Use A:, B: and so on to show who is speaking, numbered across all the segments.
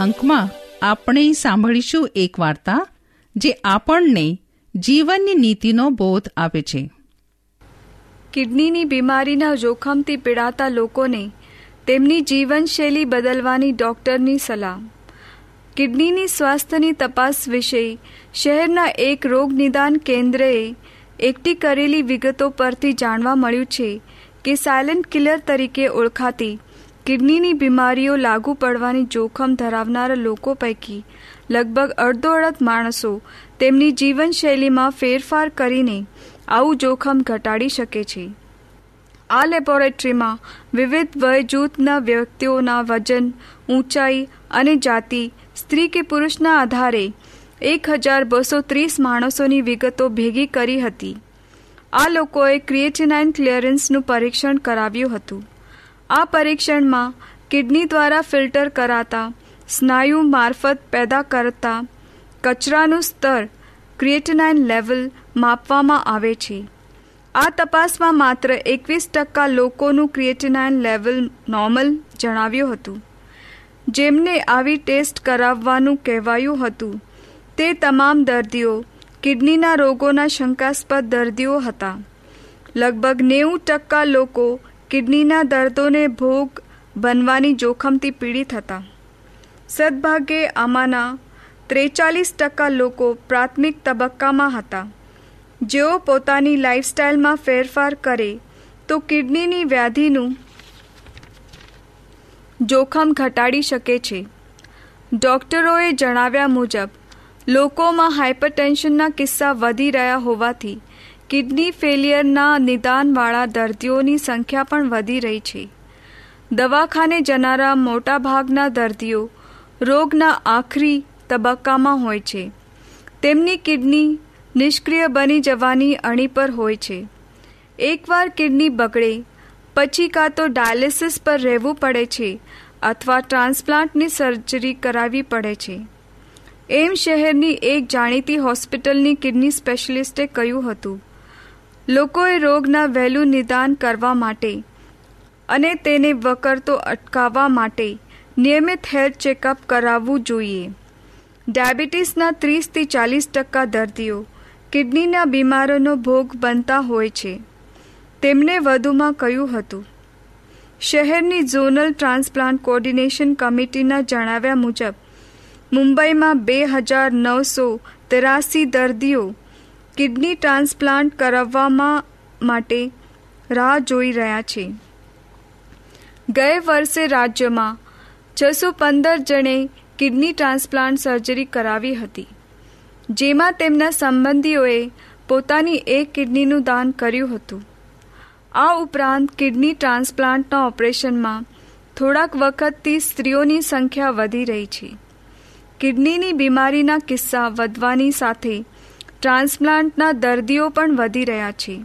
A: અંકમાં આપણે સાંભળીશું એક વાર્તા જે આપણને જીવનની નીતિનો બોધ આપે છે.
B: કિડનીની બીમારીના જોખમથી પીડાતા લોકોને તેમની જીવનશૈલી બદલવાની ડૉક્ટરની સલાહ. કિડનીની સ્વાસ્થ્યની તપાસ વિશે શહેરના એક રોગ નિદાન કેન્દ્રએ એકઠી કરેલી વિગતો પરથી જાણવા મળ્યું છે કે સાયલેન્ટ કિલર તરીકે ઓળખાતી કિડનીની બીમારીઓ લાગુ પડવાની જોખમ ધરાવનારા લોકો પૈકી લગભગ અડધો અડધ માણસો તેમની જીવનશૈલીમાં ફેરફાર કરીને આવું જોખમ ઘટાડી શકે છે. આ લેબોરેટરીમાં વિવિધ વય જૂથના વ્યક્તિઓના વજન, ઊંચાઈ અને જાતિ, સ્ત્રી કે પુરુષના આધારે એક હજાર બસો ત્રીસ માણસોની વિગતો ભેગી કરી હતી. આ લોકોએ ક્રિએટિનાઇન ક્લિયરન્સનું પરીક્ષણ કરાવ્યું હતું. આ પરીક્ષણમાં કિડની દ્વારા ફિલ્ટર કરાતા, સ્નાયુ મારફત પેદા કરતા કચરાનું સ્તર ક્રિએટનાઇન લેવલ માપવામાં આવે છે. આ તપાસમાં માત્ર એકવીસ ટકા લોકોનું ક્રિએટનાઇન લેવલ નોર્મલ જણાવ્યું હતું. જેમને આવી ટેસ્ટ કરાવવાનું કહેવાયું હતું. તે તમામ દર્દીઓ કિડનીના રોગોના શંકાસ્પદ દર્દીઓ હતા. લગભગ નેવું ટકા લોકો કિડનીના દર્દોને ભોગ બનવાની જોખમથી પીડિત હતા. સદભાગ્યે આમાંના ત્રેચાલીસ ટકા લોકો પ્રાથમિક તબક્કામાં હતા. જેઓ પોતાની લાઇફસ્ટાઇલમાં ફેરફાર કરે તો કિડનીની વ્યાધિનું જોખમ ઘટાડી શકે છે. ડોક્ટરોએ જણાવ્યા મુજબ, લોકોમાં હાઇપરટેન્શનના કિસ્સા વધી રહ્યા હોવાથી કિડની ફેલિયરના નિદાનવાળા દર્દીઓની સંખ્યા પણ વધી રહી છે. દવાખાને જનારા મોટાભાગના દર્દીઓ રોગના આખરી તબક્કામાં હોય છે. તેમની કિડની નિષ્ક્રિય બની જવાની અણી પર હોય છે. એકવાર કિડની બગડે, પછી કાં તો ડાયાલિસિસ પર રહેવું પડે છે અથવા ટ્રાન્સપ્લાન્ટની સર્જરી કરાવવી પડે છે. એમ શહેરની એક જાણીતી હોસ્પિટલની કિડની સ્પેશિયલિસ્ટે કહ્યું હતું. લોકોએ રોગના વહેલું નિદાન કરવા માટે અને તેને વકરતો અટકાવવા માટે નિયમિત હેલ્થ ચેકઅપ કરાવવું જોઈએ. ડાયાબિટીસના ત્રીસથી ચાલીસ ટકા દર્દીઓ કિડનીના બીમારોનો ભોગ બનતા હોય છે. તેમણે વધુમાં કહ્યું હતું. શહેરની ઝોનલ ટ્રાન્સપ્લાન્ટ કોર્ડિનેશન કમિટીના જણાવ્યા મુજબ, મુંબઈમાં બે હજાર નવસો તેરાસી દર્દીઓ કિડની ટ્રાન્સપ્લાન્ટ કરાવવામાં માટે રાહ જોઈ રહ્યા છે. ગયે વર્ષે રાજ્યમાં છસો પંદર જણે કિડની ટ્રાન્સપ્લાન્ટ સર્જરી કરાવી હતી, જેમાં તેમના સંબંધીઓએ પોતાની એક કિડનીનું દાન કર્યું હતું. આ ઉપરાંત કિડની ટ્રાન્સપ્લાન્ટના ઓપરેશનમાં થોડાક વખતથી સ્ત્રીઓની સંખ્યા વધી રહી છે. કિડનીની બીમારીના કિસ્સા વધવાની સાથે ટ્રાન્સપ્લાન્ટના દર્દીઓ પણ વધી રહ્યા છે.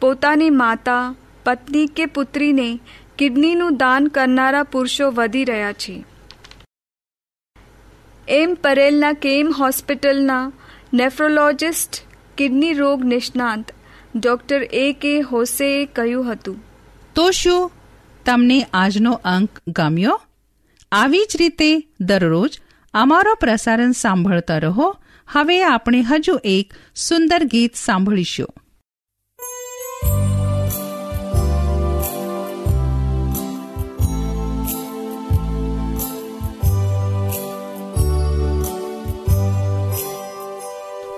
B: પોતાની માતા, પત્ની કે પુત્રીને કિડનીનું દાન કરનારા પુરુષો વધી રહ્યા છે. એમ પરેલના કેમ હોસ્પિટલના નેફ્રોલોજિસ્ટ, કિડની રોગ નિષ્ણાંત, ડોક્ટર એ કે હોસેએ કહ્યું હતું.
A: તો શું તમને આજનો અંક ગમ્યો? આવી જ રીતે દરરોજ અમારો પ્રસારણ સાંભળતા રહો હવે આપણે હજુ એક સુંદર ગીત સાંભળીશું.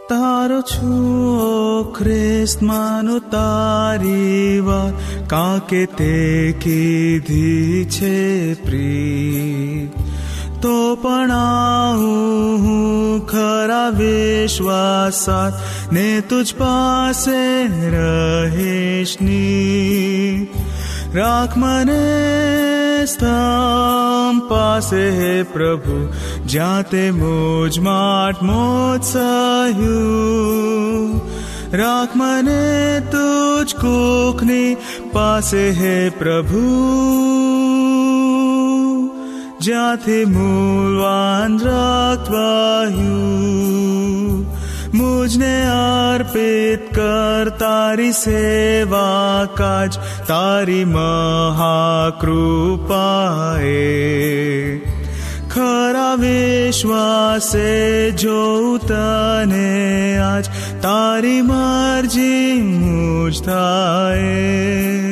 C: તારો છું ખ્રિસ્ત માનો તારી વાત કાકે તે કીધી છે પ્રી તો પણ હું ખરા વિશ્વાસાત ને તુજ પાસે રહેશની રાખ મને સ્થામ પાસે હે પ્રભુ, જ્યાં તે મુજ માટ મોજ સહ્યું. રાખ મને તુજ કોખની પાસે હે પ્રભુ. જ્યાંથી મૂળવાન રક્તવાહ્યું મુજને અર્પિત કર તારી સેવા કાજ, તારી મહાકૃપાએ. વિશ્વાસે જોઉં તને આજ તારી મરજી મુજ થાય.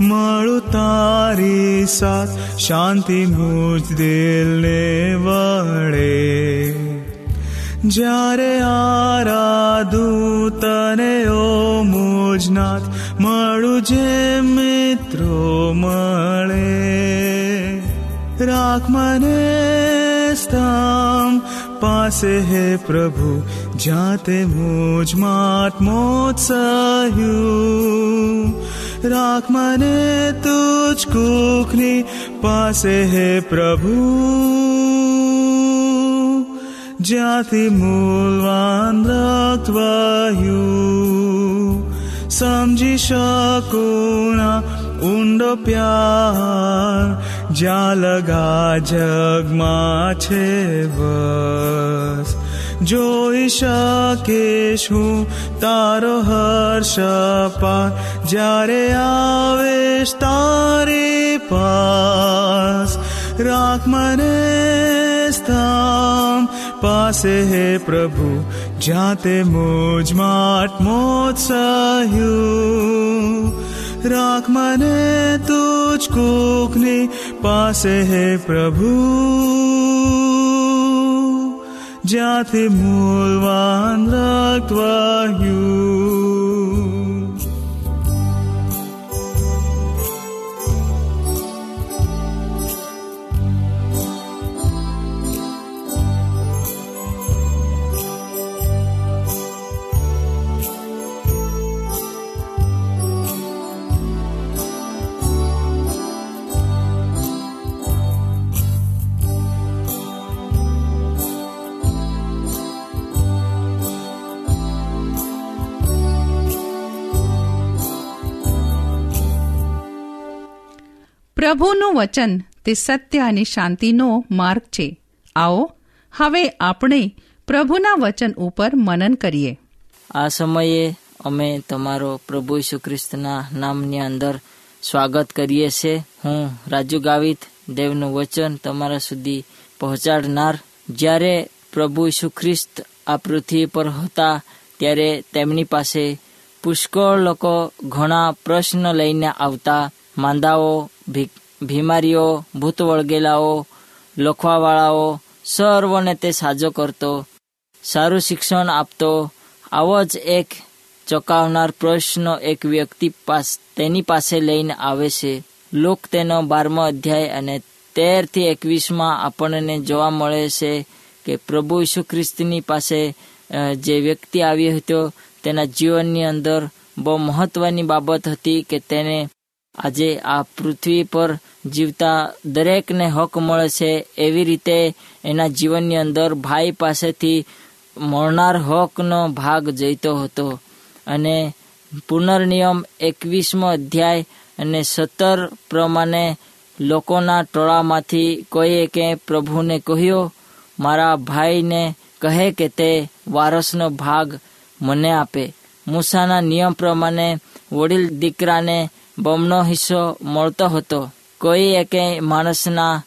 C: મળું તારી સાથ, શાંતિ મુજ દિલને વળે. જ્યારે આરાધું તને, ઓ મુજનાથ, મળું જે મિત્રો મળે. રાખ મને સ્થામ પાસે હે પ્રભુ, જ્યાં તે મુજ માટ મોત સહ્યું. રાખ મને તુજ કુખની પાસે હે પ્રભુ જ્યાંથી મૂલવાન રક્તવાયું સમજી શકુણા ઊંડો પ્યાર જ્યાં લગા જગમાં છે બસ જોઈ શકે શું તારો હર્ષ પા જ્યારે આવેશ તારે પાસ, રાખ મને સ્થામ પાસે હે પ્રભુ, જ્યાં તે મોજ માટ મોત સહ્યું રાખ મને તુજ કોકની, પાસે હે પ્રભુ. જ્યાંથી મૂલવાન રક્ત
A: પ્રભુનું વચન તે સત્ય અને શાંતિનો માર્ગ છે. આવો, હવે આપણે પ્રભુના વચન ઉપર મનન કરીએ.
D: આ સમયે અમે તમારો પ્રભુ ઈસુ ખ્રિસ્તના નામની અંદર સ્વાગત કરીએ છીએ. હું રાજુ ગાવિત દેવનું વચન તમારા સુધી પહોંચાડનાર. જ્યારે પ્રભુ ઈસુ ખ્રિસ્ત આ પૃથ્વી પર હતા, ત્યારે તેમની પાસે પુષ્કળ લોકો ઘણા પ્રશ્ન લઈને આવતા માંદાઓ બીમારીઓ ભૂત વળગેલાઓ લખવાવાળાઓ સર્વને તે સાજો કરતો, સારું શિક્ષણ આપતો, આવો જ એક ચોંકાવનાર પ્રશ્ન એક વ્યક્તિ પાસ, તેની પાસે લઈને આવે છે. લોક તેનો બારમો અધ્યાય અને તેરથી એકવીસમાં આપણને જોવા મળે છે કે પ્રભુ ઈસુ ખ્રિસ્તની પાસે જે વ્યક્તિ આવ્યો હતો, તેના જીવનની અંદર બહુ મહત્વની બાબત હતી કે તેને આજે આ પૃથ્વી પર જીવતા દરેકને હક મળે છે એવી રીતે એના જીવનની અંદર ભાઈ પાસેથી મળનાર હકનો ભાગ જઈતો હતો. અને પુનર્નિયમ એકવીસમો અધ્યાય અને સત્તર પ્રમાણે લોકોના ટોળામાંથી કોઈએ કે પ્રભુને કહ્યો, મારા ભાઈને કહે કે તે વારસનો ભાગ મને આપે. મૂસાના નિયમ પ્રમાણે વડીલ દીકરાને બમણો હિસ્સો મળતો હતો. કોઈ એકે માણસના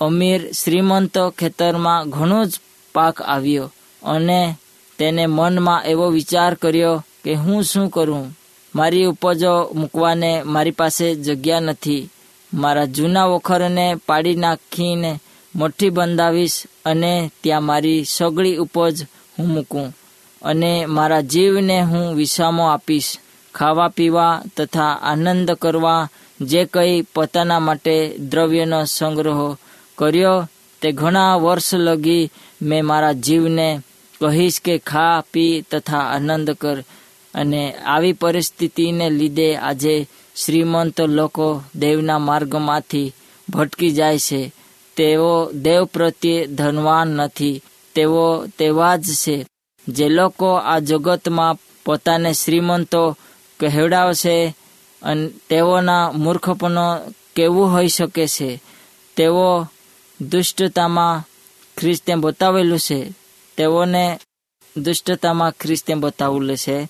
D: અમીર શ્રીમંતો ખેતરમાં ઘણો જ પાક આવ્યો અને તેને મનમાં એવો વિચાર કર્યો કે હું શું કરું? મારી ઉપજો મૂકવાને મારી પાસે જગ્યા નથી. મારા જૂના વખરને પાડી નાખીને મોટી બંધાવીશ અને ત્યાં મારી સગળી ઉપજ હું મૂકું અને મારા જીવને હું વિસામો આપીશ. ખાવા પીવા તથા આનંદ કરવા જે કંઈ પોતાના માટે દ્રવ્યનો સંગ્રહ કર્યો, તે ઘણા વર્ષ લગી મેં મારા જીવને કહીશ કે ખા, પી તથા આનંદ કર. અને આવી પરિસ્થિતિને લીધે આજે શ્રીમંત લોકો દેવના માર્ગમાંથી ભટકી જાય છે. તેઓ દેવ પ્રત્યે ધનવાન નથી. તેઓ તેવા જ છે. જે લોકો આ જગતમાં પોતાને શ્રીમંતો કહેવડાવશે અને તેઓના મૂર્ખપણો કેવું હોઈ શકે છે? તેઓ દુષ્ટતામાં ખ્રિસ્તે બતાવેલું છે. તેઓને દુષ્ટતામાં ખ્રિસ્તે બતાવેલું છે.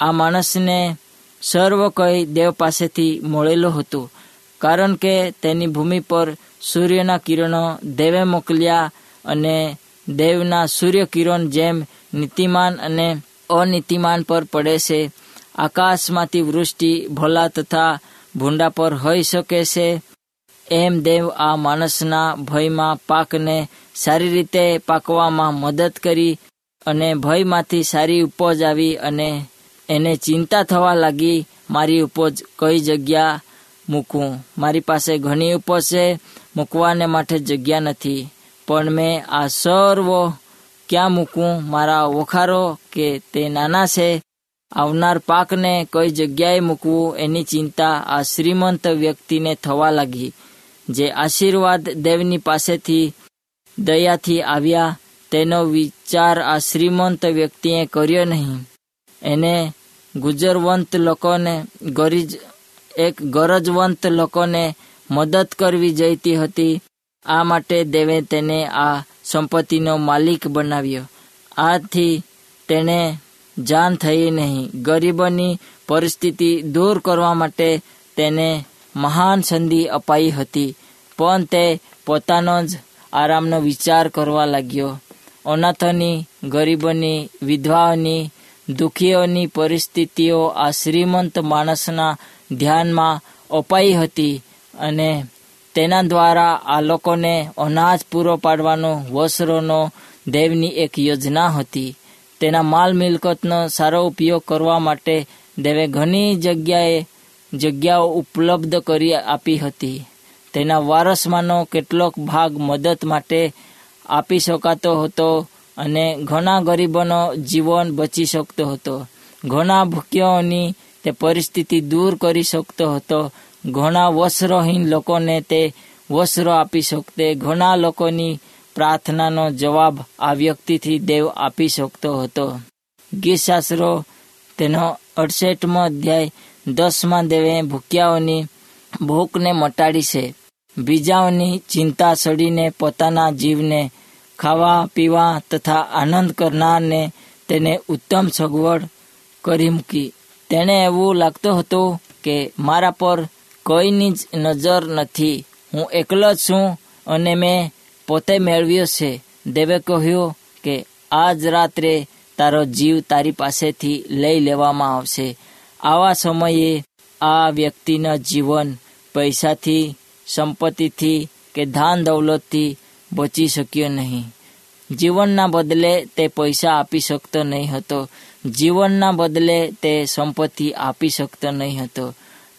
D: આ માણસને સર્વ કંઈ દેવ પાસેથી મળેલું હતું. કારણ કે તેની ભૂમિ પર સૂર્યના કિરણો દેવે મોકલ્યા અને દેવના સૂર્ય કિરણ જેમ નીતિમાન અને અનીતિમાન પર પડે છે. આકાશમાંથી વૃષ્ટિ, ભલા તથા ભૂંડા પર હોઈ શકે છે. એમ દેવ આ માણસના ભયમાં પાકને સારી રીતે પાકવામાં મદદ કરી અને ભયમાંથી સારી ઉપજ આવી અને એને ચિંતા થવા લાગી, મારી ઉપજ કઈ જગ્યા મૂકું? મારી પાસે ઘણી ઉપજ છે, મૂકવાને માટે જગ્યા નથી. પણ મેં આ સર્વ ક્યાં મૂકું? મારા વખારો કે તે નાના છે? આવનાર પાકને કઈ જગ્યાએ મૂકવું એની ચિંતા આ શ્રીમંત વ્યક્તિને થવા લાગી, જે આશીર્વાદ દેવની પાસેથી દયાથી આવ્યા, તેનો વિચાર આ શ્રીમંત વ્યક્તિએ કર્યો નહીં. એને ગુજરવંત લોકોને ગરીજ, એક ગરજવંત લોકોને મદદ કરવી જઈતી હતી. આ માટે દેવે તેને આ સંપત્તિનો માલિક બનાવ્યો. આથી તેણે જાન થઈ નહીં. ગરીબોની પરિસ્થિતિ દૂર કરવા માટે તેને મહાન સંધિ અપાઈ હતી. પણ તે પોતાનો જ આરામનો વિચાર કરવા લાગ્યો. અનાથોની, ગરીબોની, વિધવાઓની, દુઃખીઓની પરિસ્થિતિઓ આ શ્રીમંત માણસના ધ્યાનમાં અપાઈ હતી અને તેના દ્વારા આ લોકોને અનાજ પૂરો પાડવાનો વસરોનો દેવની એક યોજના હતી. તેના માલ મિલકતનો સારો ઉપયોગ કરવા માટે દેવે ઘણી જગ્યાએ જગ્યાઓ ઉપલબ્ધ કરી આપી હતી. તેના વારસમાંનો કેટલોક ભાગ મદદ માટે આપી શકાતો હતો અને ઘણા ગરીબોનો જીવન બચી શકતો હતો. ઘણા ભૂખ્યાઓની તે પરિસ્થિતિ દૂર કરી શકતો હતો. ઘણા વસ્ત્રહીન લોકોને તે વસ્ત્રો આપી શકતે. ઘણા લોકોની પ્રાર્થનાનો જવાબ આ વ્યક્તિથી દેવ આપી શકતો હતો. ગીતશાસ્ત્રો તેનો અડસઠમો અધ્યાય દસમાં દેવે ભૂખ્યાઓની ભૂખને મટાડી છે. બીજાઓની ચિંતા સડીને પોતાના જીવને ખાવા, પીવા તથા આનંદ કરનારને તેને ઉત્તમ સગવડ કરી મૂકી. તેણે એવું લાગતું હતું કે મારા પર કોઈની જ નજર નથી. હું એકલો જ છું અને મેં પોતે મેળવ્યો છે. દેવે કહ્યું કે, આજ રાત્રે તારો જીવ તારી પાસેથી લઈ લેવામાં આવશે. આવા સમયે આ વ્યક્તિના જીવન પૈસાથી, સંપત્તિથી કે ધાન દૌલતથી બચી શક્યો નહીં. જીવનના બદલે તે પૈસા આપી શકતો નહીં હતો. જીવનના બદલે તે સંપત્તિ આપી શકતો નહીં હતો.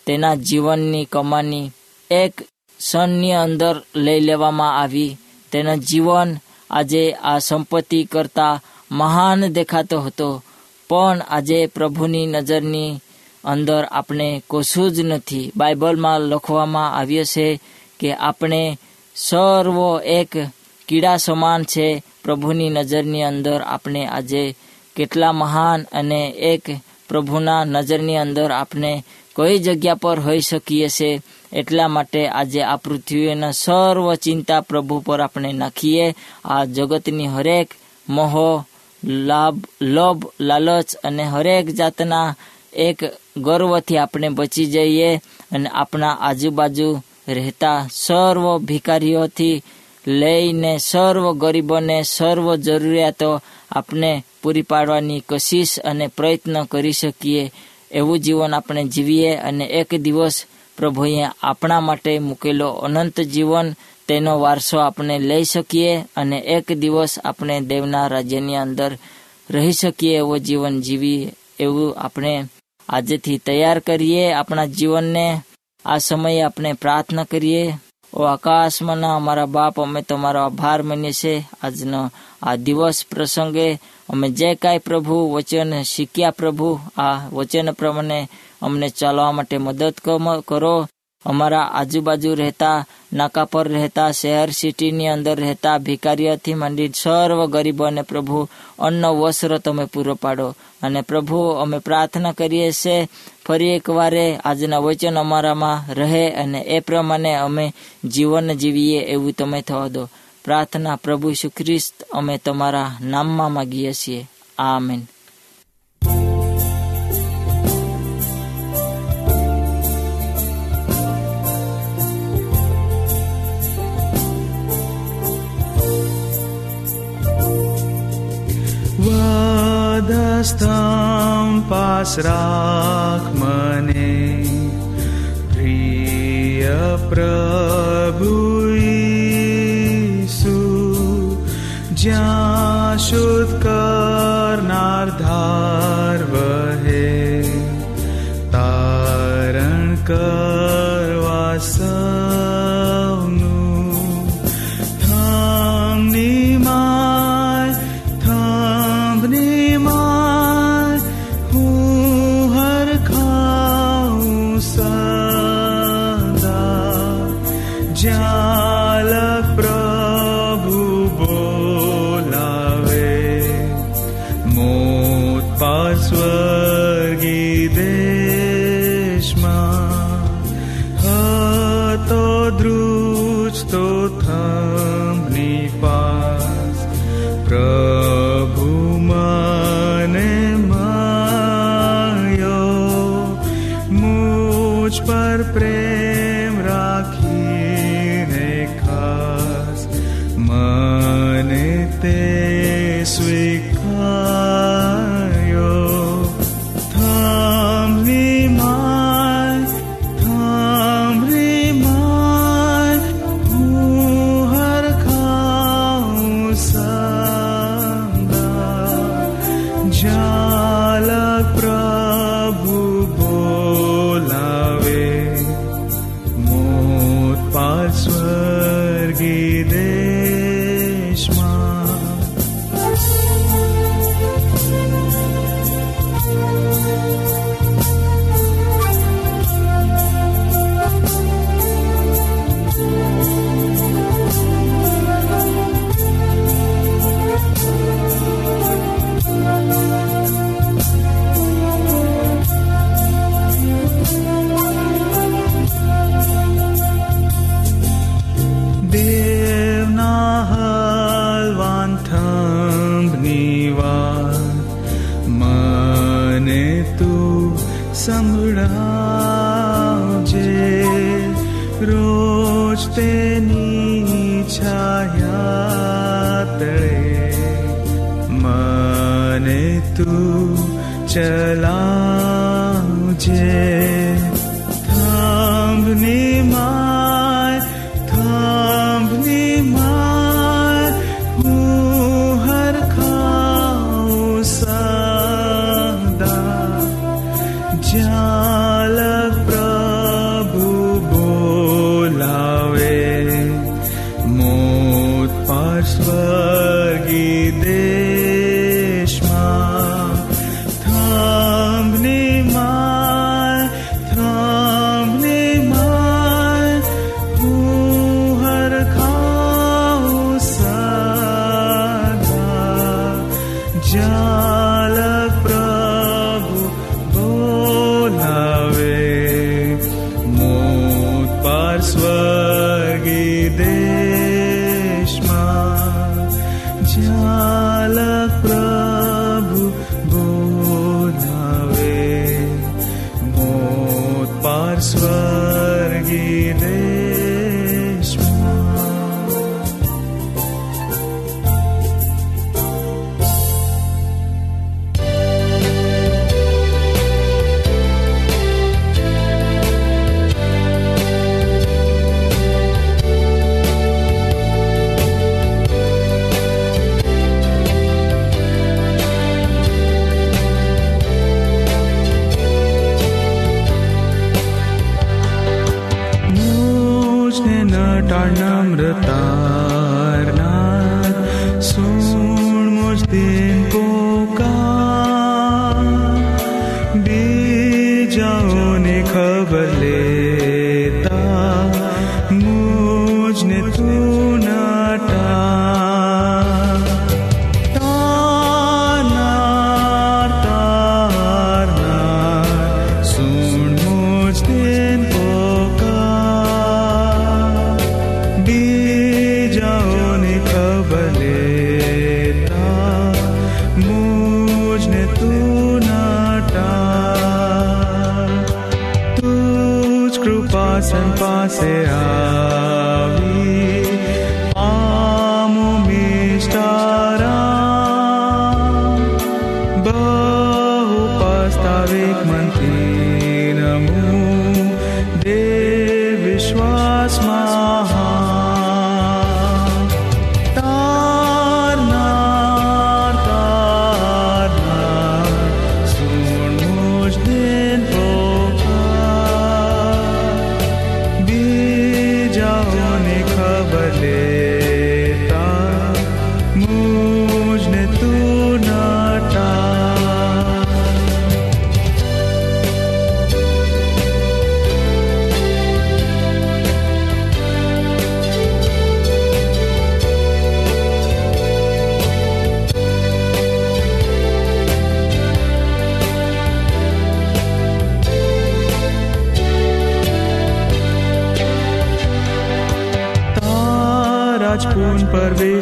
D: તેના જીવનની કમાની એક ક્ષણની અંદર લઈ લેવામાં આવી. તેનું જીવન આજે આ સંપત્તિ કરતાં મહાન દેખાતો હતો. પણ આજે પ્રભુની નજરની અંદર આપણે કશું જ નથી. બાઇબલમાં લખવામાં આવ્યો છે કે આપણે સર્વ એક કીડા સમાન છે. પ્રભુની નજરની અંદર આપણે આજે કેટલા મહાન અને એક પ્રભુના નજરની અંદર આપણે કઈ જગ્યા પર હોઈ શકીએ છે. એટલા માટે આજે આ પૃથ્વીના સર્વ ચિંતા પ્રભુ પર આપણે નાખીએ. આ જગતની હરેક મોહ, લાભ, લોભ, લાલચ અને હરેક જાતના એક ગર્વથી આપણે બચી જઈએ અને આપણા આજુબાજુ રહેતા સર્વ ભિકારીઓથી લઈને સર્વ ગરીબોને સર્વ જરૂરિયાતો આપણે પૂરી પાડવાની કશિશ અને પ્રયત્ન કરી શકીએ. એવું જીવન આપણે જીવીએ અને એક દિવસ પ્રભુએ આપણા માટે મૂકેલો અનંત જીવન, તેનો વારસો આપણે લઈ શકીએ અને એક દિવસ આપણે દેવના રાજ્યની અંદર રહી શકીએ એવો જીવન જીવી એવું આપણે આજેથી તૈયાર કરીએ આપણા જીવનને. આ સમયે આપણે પ્રાર્થના કરીએ, ઓ આકાશમાં અમારા બાપ, અમે તમારો આભાર માનીએ છીએ. આજનો આ દિવસ પ્રસંગે અમે જે કાંઈ પ્રભુ વચન શીખ્યા પ્રભુ, આ વચન પ્રમાણે અમને ચાલવા માટે મદદ કરો. અમારા આજુબાજુ રહેતા, નાકા પર રહેતા, શહેર સિટીની અંદર રહેતા ભિકારીઓથી માંડી સર્વ ગરીબોને પ્રભુ, અન્ન, વસ્ત્ર તમે પૂરો પાડો. અને પ્રભુ, અમે પ્રાર્થના કરીએ છીએ, ફરી એકવારે આજના વચન અમારામાં રહે અને એ પ્રમાણે અમે જીવન જીવીએ એવું તમે થવા દો. પ્રાર્થના પ્રભુ શ્રી ખ્રિસ્ત, અમે તમારા નામમાં માગીએ છીએ. આમેન.
C: વાદસ્થમ પાસ રાખ મને પ્રિય પ્રભુ ઈસુ જ્યાં શુદ્ધ કરનાર ધાર વહે તારણ કરવા दीपा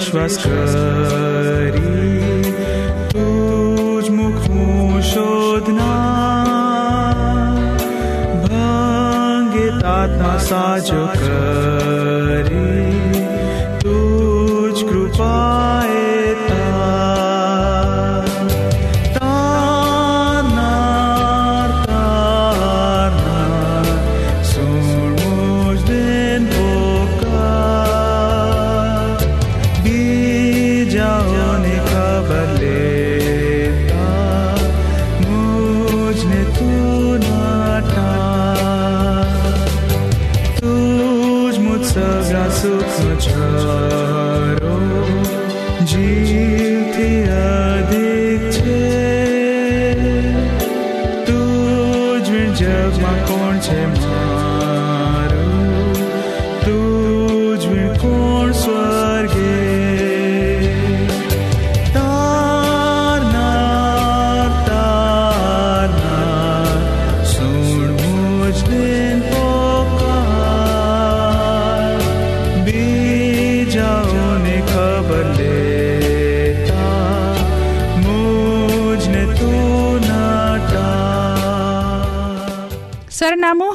C: પર વિશ્વાસ